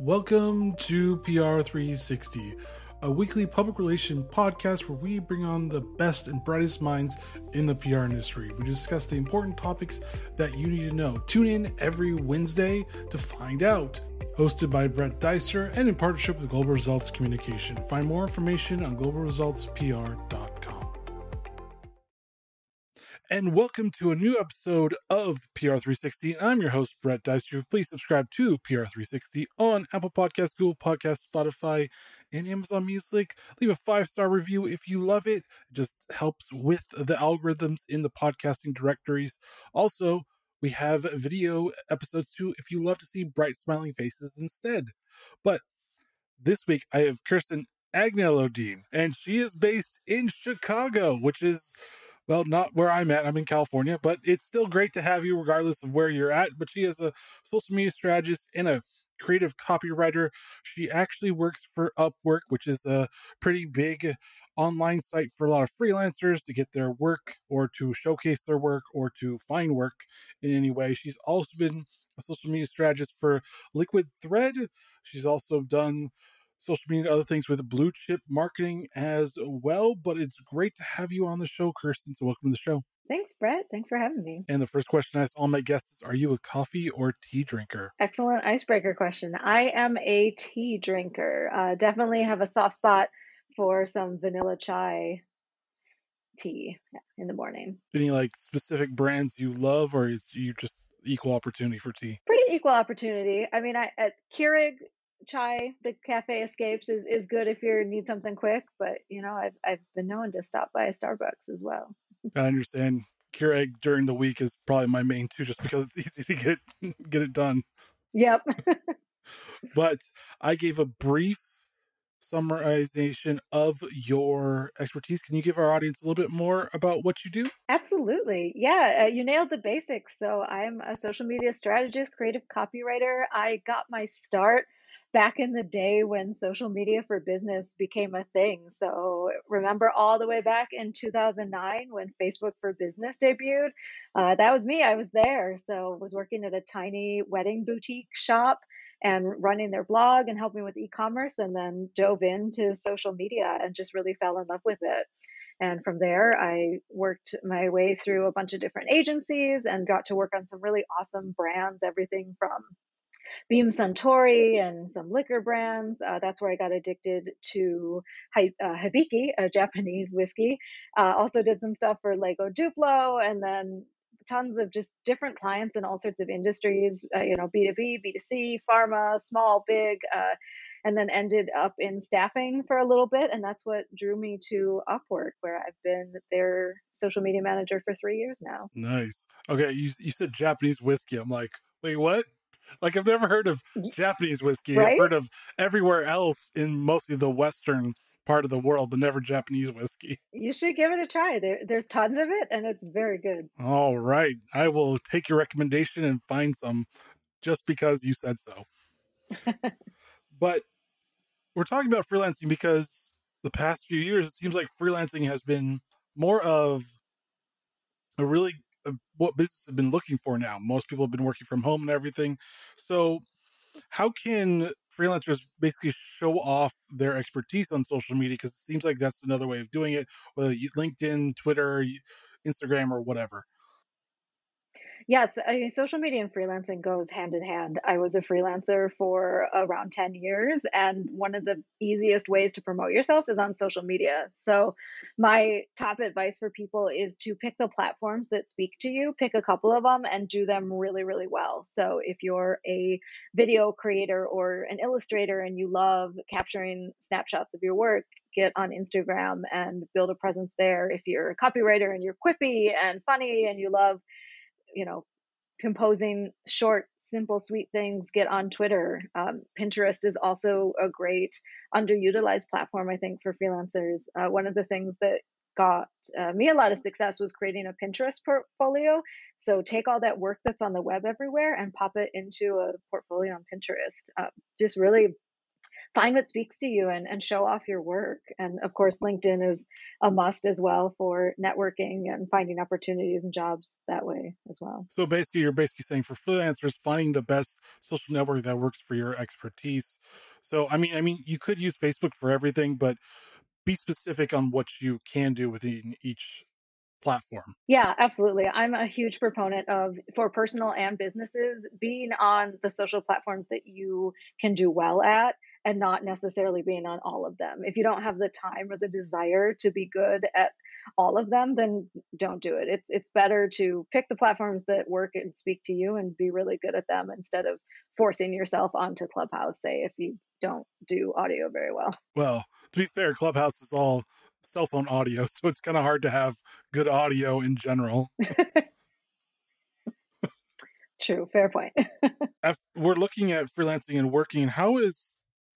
Welcome to PR 360, a weekly public relation podcast where we bring on the best and brightest minds in the PR industry. We discuss the important topics that you need to know. Tune in every Wednesday to find out. Hosted by Brett Dicer and in partnership with Global Results Communication. Find more information on globalresultspr.com and welcome to a new episode of PR360. I'm your host, Brett Dicer. Please subscribe to PR360 on Apple Podcasts, Google Podcasts, Spotify, and Amazon Music. Leave a five star review if you love it. It just helps with the algorithms in the podcasting directories. Also, we have video episodes too if you love to see bright, smiling faces instead. But this week, I have Kirsten Agnello-Dean, and she is based in Chicago, which is well, not where I'm at. I'm in California, but it's still great to have you regardless of where you're at. But she is a social media strategist and a creative copywriter. She actually works for Upwork, which is a pretty big online site for a lot of freelancers to get their work or to showcase their work or to find work in any way. She's also been a social media strategist for Liquid Thread. She's also done social media and other things with blue chip marketing as well. But it's great to have you on the show, Kirsten. So welcome to the show. Thanks, Brett. Thanks for having me. And the first question I ask all my guests is Are you a coffee or tea drinker? Excellent icebreaker question. I am a tea drinker. Uh, definitely have a soft spot for some vanilla chai tea in the morning. Any like specific brands you love, or is you just equal opportunity for tea? Pretty equal opportunity. I mean, I at Keurig chai, the cafe escapes is, is good if you need something quick, but you know, I've I've been known to stop by a Starbucks as well. I understand. Keurig during the week is probably my main too, just because it's easy to get get it done. Yep. but I gave a brief summarization of your expertise. Can you give our audience a little bit more about what you do? Absolutely. Yeah, uh, you nailed the basics. So I'm a social media strategist, creative copywriter. I got my start back in the day when social media for business became a thing. So remember all the way back in 2009 when Facebook for Business debuted? Uh, that was me. I was there. So was working at a tiny wedding boutique shop and running their blog and helping with e-commerce and then dove into social media and just really fell in love with it. And from there, I worked my way through a bunch of different agencies and got to work on some really awesome brands, everything from Beam Suntory and some liquor brands. Uh, that's where I got addicted to uh, Hibiki, a Japanese whiskey. Uh, also did some stuff for Lego Duplo and then tons of just different clients in all sorts of industries, uh, you know, B2B, B2C, pharma, small, big, uh, and then ended up in staffing for a little bit. And that's what drew me to Upwork, where I've been their social media manager for three years now. Nice. Okay. You, you said Japanese whiskey. I'm like, wait, what? Like I've never heard of Japanese whiskey. Right? I've heard of everywhere else in mostly the western part of the world, but never Japanese whiskey. You should give it a try. There, there's tons of it, and it's very good. All right, I will take your recommendation and find some, just because you said so. but we're talking about freelancing because the past few years, it seems like freelancing has been more of a really what business has been looking for now. Most people have been working from home and everything. So, how can freelancers basically show off their expertise on social media? Because it seems like that's another way of doing it, whether you LinkedIn, Twitter, Instagram, or whatever. Yes, I mean, social media and freelancing goes hand in hand. I was a freelancer for around 10 years, and one of the easiest ways to promote yourself is on social media. So, my top advice for people is to pick the platforms that speak to you, pick a couple of them, and do them really, really well. So, if you're a video creator or an illustrator and you love capturing snapshots of your work, get on Instagram and build a presence there. If you're a copywriter and you're quippy and funny and you love you know, composing short, simple, sweet things, get on Twitter. Um, Pinterest is also a great underutilized platform, I think, for freelancers. Uh, one of the things that got uh, me a lot of success was creating a Pinterest portfolio. So take all that work that's on the web everywhere and pop it into a portfolio on Pinterest. Uh, just really find what speaks to you and, and show off your work. And of course, LinkedIn is a must as well for networking and finding opportunities and jobs that way as well. So basically, you're basically saying for freelancers, finding the best social network that works for your expertise. So, I mean, I mean, you could use Facebook for everything, but be specific on what you can do within each platform. Yeah, absolutely. I'm a huge proponent of for personal and businesses being on the social platforms that you can do well at and not necessarily being on all of them. If you don't have the time or the desire to be good at all of them, then don't do it. It's it's better to pick the platforms that work and speak to you and be really good at them instead of forcing yourself onto Clubhouse, say if you don't do audio very well. Well, to be fair, Clubhouse is all cell phone audio, so it's kind of hard to have good audio in general. True, fair point. if we're looking at freelancing and working, how is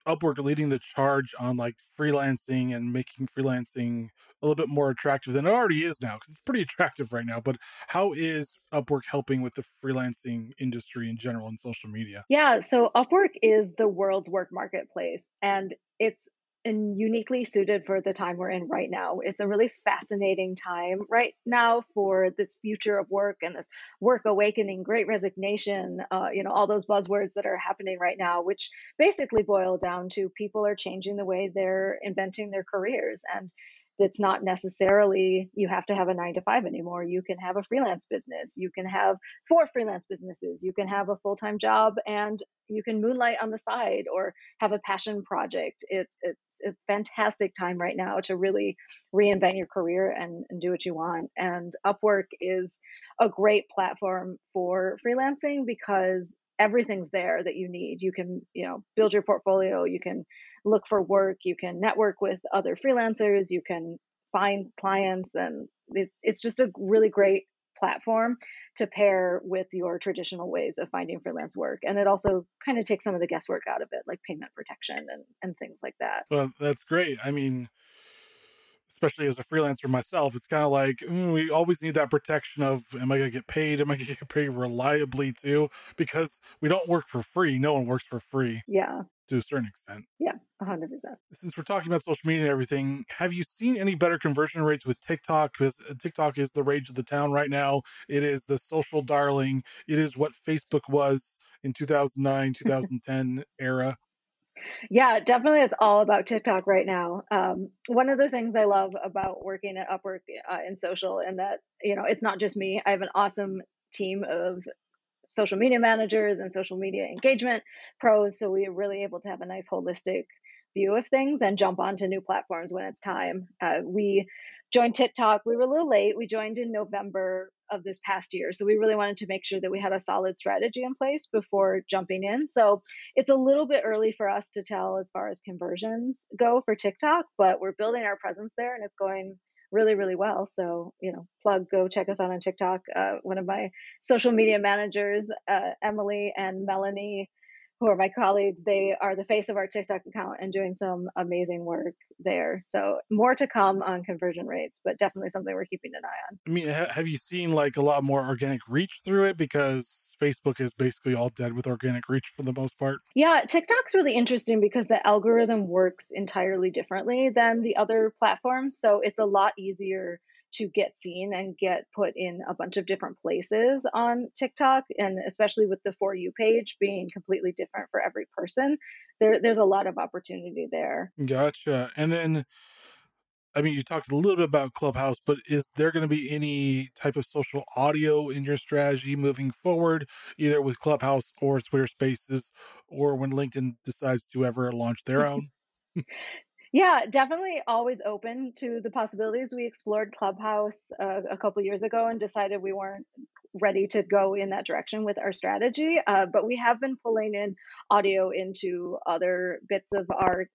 Upwork leading the charge on like freelancing and making freelancing a little bit more attractive than it already is now because it's pretty attractive right now. But how is Upwork helping with the freelancing industry in general and social media? Yeah, so Upwork is the world's work marketplace and it's and uniquely suited for the time we're in right now. It's a really fascinating time right now for this future of work and this work awakening, great resignation, uh, you know, all those buzzwords that are happening right now, which basically boil down to people are changing the way they're inventing their careers. And it's not necessarily you have to have a nine to five anymore. You can have a freelance business. You can have four freelance businesses. You can have a full time job and you can moonlight on the side or have a passion project. It's it's a fantastic time right now to really reinvent your career and, and do what you want. And Upwork is a great platform for freelancing because everything's there that you need. You can, you know, build your portfolio, you can look for work, you can network with other freelancers, you can find clients and it's it's just a really great platform to pair with your traditional ways of finding freelance work. And it also kind of takes some of the guesswork out of it like payment protection and and things like that. Well that's great. I mean especially as a freelancer myself, it's kind of like mm, we always need that protection of am I going to get paid? Am I going to get paid reliably too? Because we don't work for free. No one works for free. Yeah. To a certain extent. Yeah, 100%. Since we're talking about social media and everything, have you seen any better conversion rates with TikTok? Because uh, TikTok is the rage of the town right now. It is the social darling. It is what Facebook was in 2009, 2010 era. Yeah, definitely. It's all about TikTok right now. Um, one of the things I love about working at Upwork uh, in social, and that you know, it's not just me. I have an awesome team of social media managers and social media engagement pros, so we're really able to have a nice holistic view of things and jump onto new platforms when it's time. Uh, we joined TikTok. We were a little late. We joined in November of this past year. So we really wanted to make sure that we had a solid strategy in place before jumping in. So it's a little bit early for us to tell as far as conversions go for TikTok, but we're building our presence there and it's going really really well so you know plug go check us out on tiktok uh, one of my social media managers uh, emily and melanie who are my colleagues, they are the face of our TikTok account and doing some amazing work there. So more to come on conversion rates, but definitely something we're keeping an eye on. I mean, have you seen like a lot more organic reach through it because Facebook is basically all dead with organic reach for the most part? Yeah, TikTok's really interesting because the algorithm works entirely differently than the other platforms. So it's a lot easier to get seen and get put in a bunch of different places on TikTok, and especially with the For You page being completely different for every person, there, there's a lot of opportunity there. Gotcha. And then, I mean, you talked a little bit about Clubhouse, but is there going to be any type of social audio in your strategy moving forward, either with Clubhouse or Twitter Spaces, or when LinkedIn decides to ever launch their own? Yeah, definitely always open to the possibilities. We explored Clubhouse uh, a couple years ago and decided we weren't ready to go in that direction with our strategy. Uh, but we have been pulling in audio into other bits of our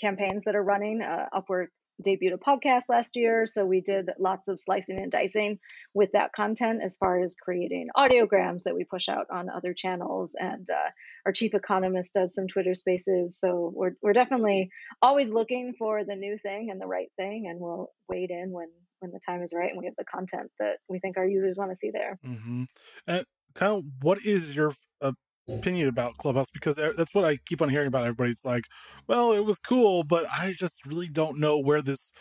campaigns that are running. Uh, Upwork debuted a podcast last year, so we did lots of slicing and dicing with that content as far as creating audiograms that we push out on other channels. And uh, our chief economist does some Twitter Spaces, so we're we're definitely always looking for the new thing and the right thing, and we'll wade in when when the time is right and we have the content that we think our users want to see there. Mm-hmm. And kind of, what is your uh, opinion about Clubhouse because that's what I keep on hearing about. Everybody's like, well, it was cool, but I just really don't know where this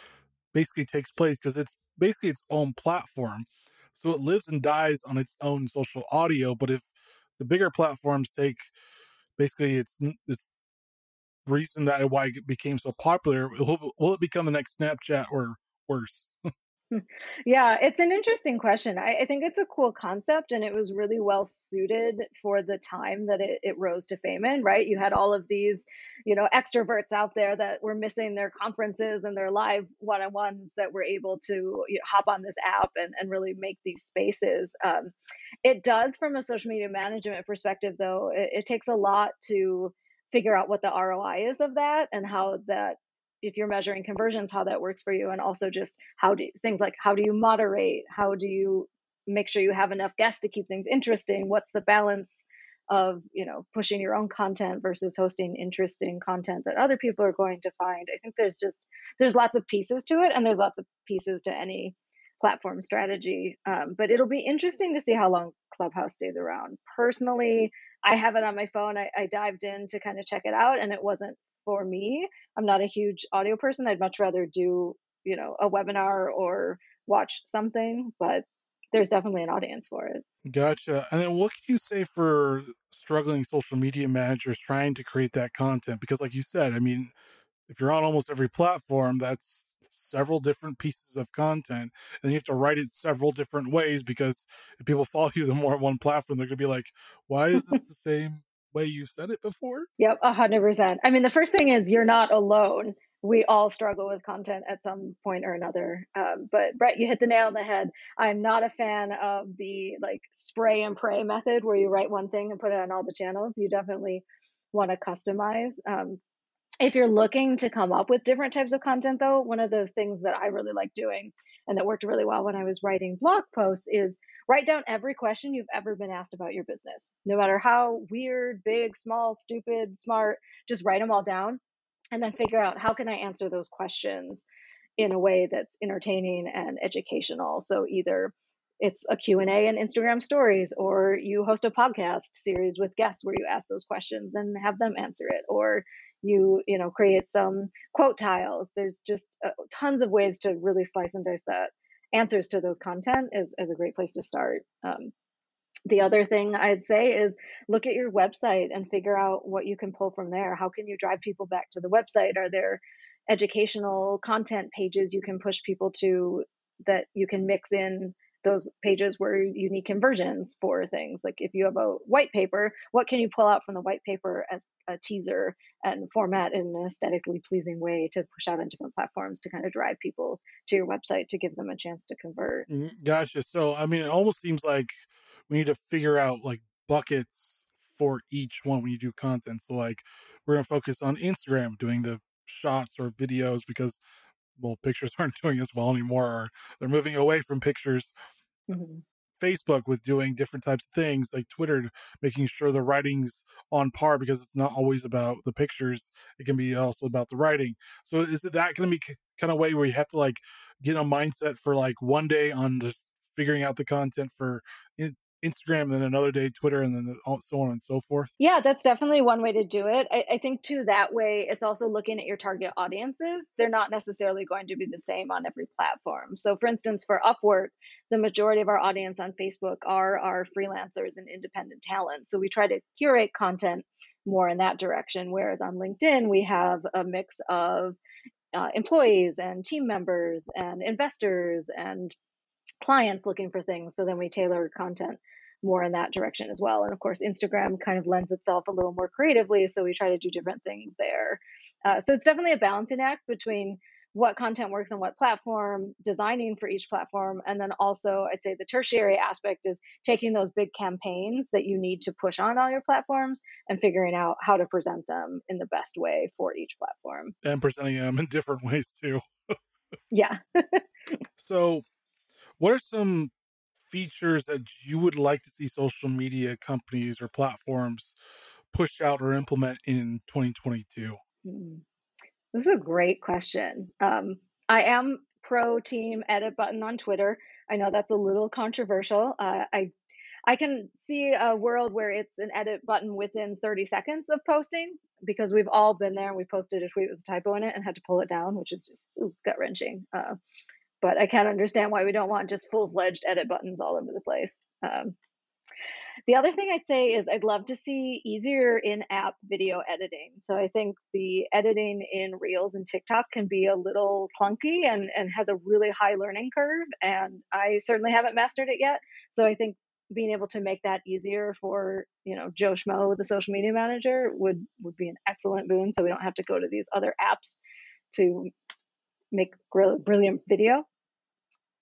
basically takes place because it's basically its own platform. So it lives and dies on its own social audio. But if the bigger platforms take basically its its reason that why it became so popular, will, will it become the next Snapchat or worse? Yeah, it's an interesting question. I, I think it's a cool concept, and it was really well suited for the time that it, it rose to fame in, right? You had all of these, you know, extroverts out there that were missing their conferences and their live one on ones that were able to you know, hop on this app and, and really make these spaces. Um, it does, from a social media management perspective, though, it, it takes a lot to figure out what the ROI is of that and how that if you're measuring conversions how that works for you and also just how do things like how do you moderate? How do you make sure you have enough guests to keep things interesting? What's the balance of you know pushing your own content versus hosting interesting content that other people are going to find? I think there's just there's lots of pieces to it and there's lots of pieces to any platform strategy um, but it'll be interesting to see how long clubhouse stays around. Personally i have it on my phone. I, I dived in to kind of check it out and it wasn't for me. I'm not a huge audio person. I'd much rather do, you know, a webinar or watch something, but there's definitely an audience for it. Gotcha. And then what can you say for struggling social media managers trying to create that content? Because like you said, I mean, if you're on almost every platform, that's several different pieces of content and you have to write it several different ways because if people follow you the more on one platform, they're gonna be like, why is this the same way you said it before? Yep, a hundred percent. I mean, the first thing is you're not alone. We all struggle with content at some point or another. Um, but Brett, you hit the nail on the head. I'm not a fan of the like spray and pray method where you write one thing and put it on all the channels. You definitely want to customize. Um, if you're looking to come up with different types of content, though, one of those things that I really like doing and that worked really well when I was writing blog posts is write down every question you've ever been asked about your business. No matter how weird, big, small, stupid, smart, just write them all down and then figure out how can I answer those questions in a way that's entertaining and educational. So either it's a q&a and instagram stories or you host a podcast series with guests where you ask those questions and have them answer it or you you know create some quote tiles there's just uh, tons of ways to really slice and dice that answers to those content is, is a great place to start. Um, the other thing i'd say is look at your website and figure out what you can pull from there. How can you drive people back to the website? Are there educational content pages you can push people to that you can mix in those pages you need conversions for things. Like if you have a white paper, what can you pull out from the white paper as a teaser and format in an aesthetically pleasing way to push out on different platforms to kind of drive people to your website to give them a chance to convert? Mm, gotcha. So, I mean, it almost seems like we need to figure out like buckets for each one when you do content. So, like, we're going to focus on Instagram doing the shots or videos because well, pictures aren't doing as well anymore. Or they're moving away from pictures. Mm-hmm. Facebook with doing different types of things, like Twitter, making sure the writing's on par because it's not always about the pictures. It can be also about the writing. So is it that going to be kind of way where you have to like get a mindset for like one day on just figuring out the content for Instagram, and then another day Twitter, and then so on and so forth. Yeah, that's definitely one way to do it. I, I, think too that way it's also looking at your target audiences. They're not necessarily going to be the same on every platform. So, for instance, for Upwork, the majority of our audience on Facebook are our freelancers and independent talent. So we try to curate content more in that direction. Whereas on LinkedIn, we have a mix of uh, employees and team members and investors and clients looking for things. So then we tailor content more in that direction as well. And of course, Instagram kind of lends itself a little more creatively. So we try to do different things there. Uh, so it's definitely a balancing act between what content works on what platform, designing for each platform, and then also I'd say the tertiary aspect is taking those big campaigns that you need to push on all your platforms and figuring out how to present them in the best way for each platform. And presenting them in different ways too. yeah. so what are some features that you would like to see social media companies or platforms push out or implement in 2022? Mm-hmm. This is a great question. Um, I am pro team edit button on Twitter. I know that's a little controversial. Uh, I I can see a world where it's an edit button within 30 seconds of posting because we've all been there and we posted a tweet with a typo in it and had to pull it down, which is just gut wrenching. Uh, but I can't understand why we don't want just full fledged edit buttons all over the place. Um, the other thing I'd say is I'd love to see easier in app video editing. So I think the editing in Reels and TikTok can be a little clunky and, and has a really high learning curve. And I certainly haven't mastered it yet. So I think being able to make that easier for you know Joe Schmo, the social media manager, would would be an excellent boon. So we don't have to go to these other apps to make brilliant video.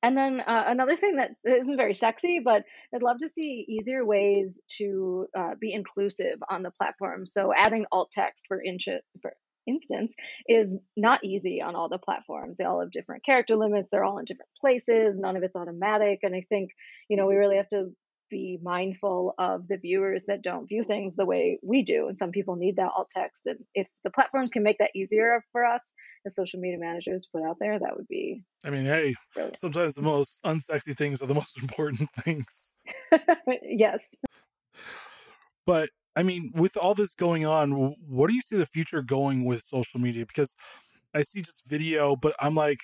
And then uh, another thing that isn't very sexy, but I'd love to see easier ways to uh, be inclusive on the platform. So adding alt text for, for instance is not easy on all the platforms. They all have different character limits. They're all in different places. None of it's automatic. And I think, you know, we really have to be mindful of the viewers that don't view things the way we do. And some people need that alt text. And if the platforms can make that easier for us as social media managers to put out there, that would be. I mean, hey, brilliant. sometimes the most unsexy things are the most important things. yes. But I mean, with all this going on, what do you see the future going with social media? Because I see just video, but I'm like,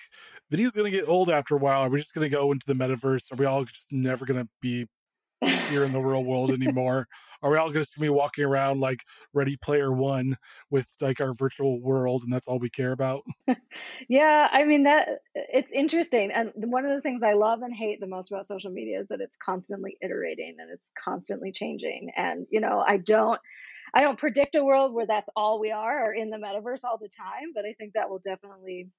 video's gonna get old after a while. Are we just gonna go into the metaverse? Are we all just never gonna be here in the real world anymore? Are we all going to be walking around like Ready Player One with like our virtual world, and that's all we care about? yeah, I mean that uh, it's interesting, and one of the things I love and hate the most about social media is that it's constantly iterating and it's constantly changing. And you know, I don't. I don't predict a world where that's all we are or in the metaverse all the time, but I think that will definitely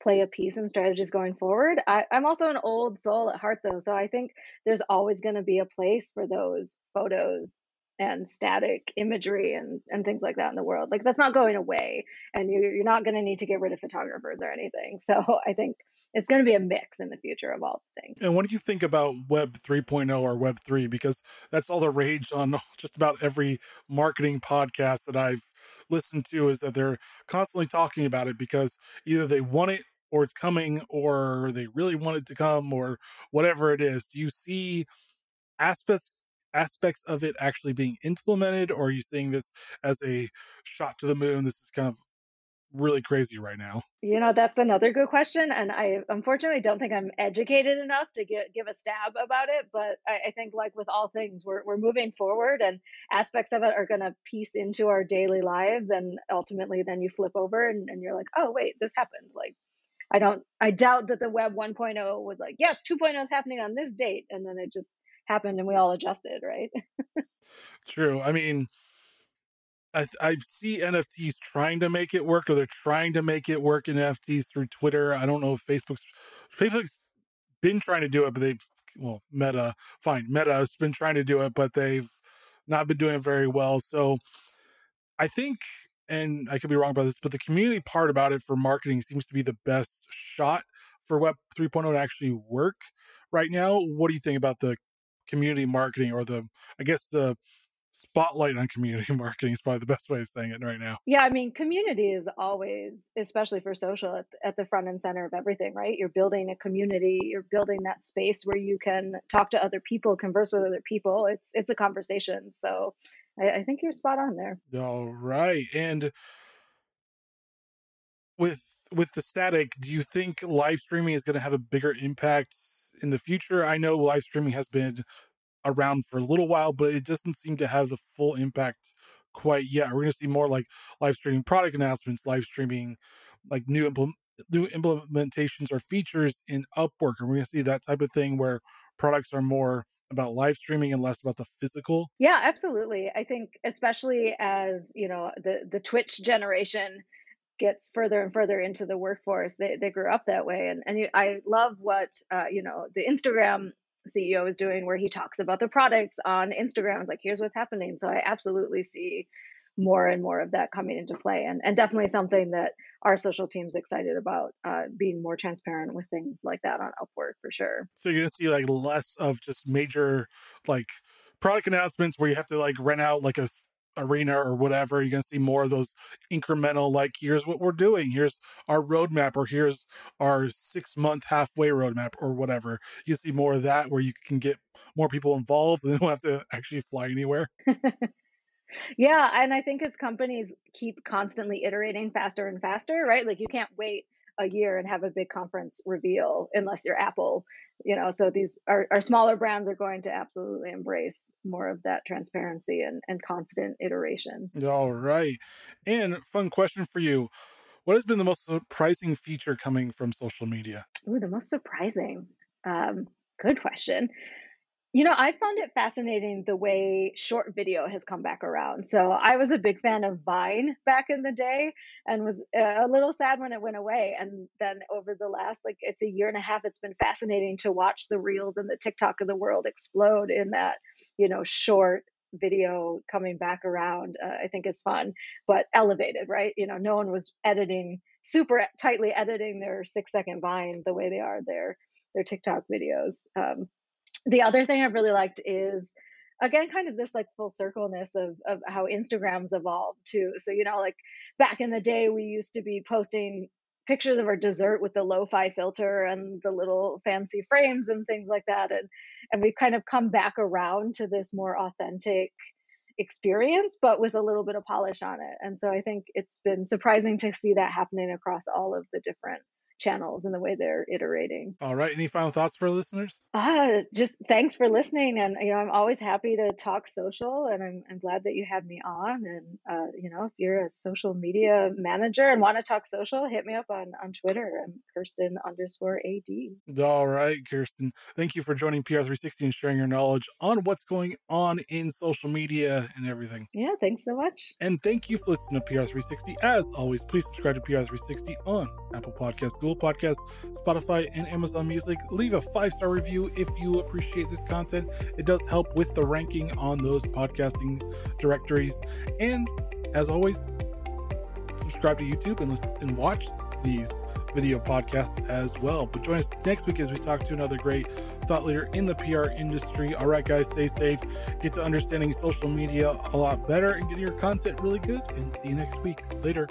play a piece in strategies going forward. I, I'm also an old soul at heart, though, so I think there's always going to be a place for those photos and static imagery and, and things like that in the world. Like that's not going away, and you're, you're not going to need to get rid of photographers or anything. So I think it's going to be a mix in the future of all the things. And what do you think about Web 3.0 or Web 3? Because that's all the rage on just about every marketing podcast that I've listened to is that they're constantly talking about it because either they want it or it's coming or they really want it to come or whatever it is. Do you see aspects aspects of it actually being implemented or are you seeing this as a shot to the moon this is kind of really crazy right now? You know, that's another good question. And I unfortunately don't think I'm educated enough to get, give a stab about it. But I, I think, like with all things, we're, we're moving forward and aspects of it are going to piece into our daily lives. And ultimately, then you flip over and, and you're like, oh, wait, this happened. Like, I don't, I doubt that the web 1.0 was like, yes, 2.0 is happening on this date. And then it just happened and we all adjusted, right? True. I mean, I, I see NFTs trying to make it work, or they're trying to make it work in NFTs through Twitter. I don't know if Facebook's Facebook's been trying to do it, but they've well, Meta, fine, Meta has been trying to do it, but they've not been doing it very well. So I think, and I could be wrong about this, but the community part about it for marketing seems to be the best shot for Web 3.0 to actually work right now. What do you think about the community marketing or the, I guess the spotlight on community marketing is probably the best way of saying it right now. Yeah, I mean, community is always, especially for social, at, at, the front and center of everything, right? You're building a community, you're building that space where you can talk to other people, converse with other people. It's it's a conversation. So I, I think you're spot on there. All right, and with with the static, do you think live streaming is going to have a bigger impact in the future? I know live streaming has been around for a little while, but it doesn't seem to have the full impact quite yet. We're going to see more like live streaming product announcements, live streaming like new implement new implementations or features in Upwork, and we're going to see that type of thing where products are more about live streaming and less about the physical. Yeah, absolutely. I think especially as you know the the Twitch generation gets further and further into the workforce they, they grew up that way and, and i love what uh, you know the instagram CEO is doing where he talks about the products on Instagram. It's like, here's what's happening. So I absolutely see more and more of that coming into play and, and definitely something that our social team's excited about uh, being more transparent with things like that on Upwork for sure. So you're gonna see like less of just major like product announcements where you have to like rent out like a arena or whatever. You're going to see more of those incremental, like, here's what we're doing, here's our roadmap, or here's our six month halfway roadmap, or whatever. You see more of that where you can get more people involved and they don't have to actually fly anywhere. yeah. And I think as companies keep constantly iterating faster and faster, right? Like, you can't wait a year and have a big conference reveal unless you're Apple, you know. So these our, our smaller brands are going to absolutely embrace more of that transparency and, and constant iteration. All right. And fun question for you. What has been the most surprising feature coming from social media? Ooh, the most surprising. Um, good question. You know, I found it fascinating the way short video has come back around. So I was a big fan of Vine back in the day and was uh, a little sad when it went away. And then over the last, like, it's a year and a half, it's been fascinating to watch the reels and the TikTok of the world explode in that, you know, short video coming back around. Uh, I think is fun, but elevated, right? You know, no one was editing super tightly editing their six second Vine the way they are their their TikTok videos. Um, the other thing I've really liked is again kind of this like full circleness of of how Instagram's evolved too. So you know like back in the day we used to be posting pictures of our dessert with the lo-fi filter and the little fancy frames and things like that and and we've kind of come back around to this more authentic experience but with a little bit of polish on it and so i think it's been surprising to see that happening across all of the different channels and the way they're iterating. All right. Any final thoughts for listeners? Uh, just thanks for listening. And, you know, I'm always happy to talk social and I'm, I'm glad that you had me on. And, uh, you know, if you're a social media manager and want to talk social, hit me up on, on Twitter. I'm Kirsten underscore AD. All right, Kirsten. Thank you for joining PR360 and sharing your knowledge on what's going on in social media and everything. Yeah. Thanks so much. And thank you for listening to PR360. As always, please subscribe to PR360 on Apple Podcasts, Google Google Podcasts, Spotify, and Amazon Music. Leave a five star review if you appreciate this content. It does help with the ranking on those podcasting directories. And as always, subscribe to YouTube and listen and watch these video podcasts as well. But join us next week as we talk to another great thought leader in the PR industry. All right, guys, stay safe, get to understanding social media a lot better, and get your content really good. And see you next week. Later.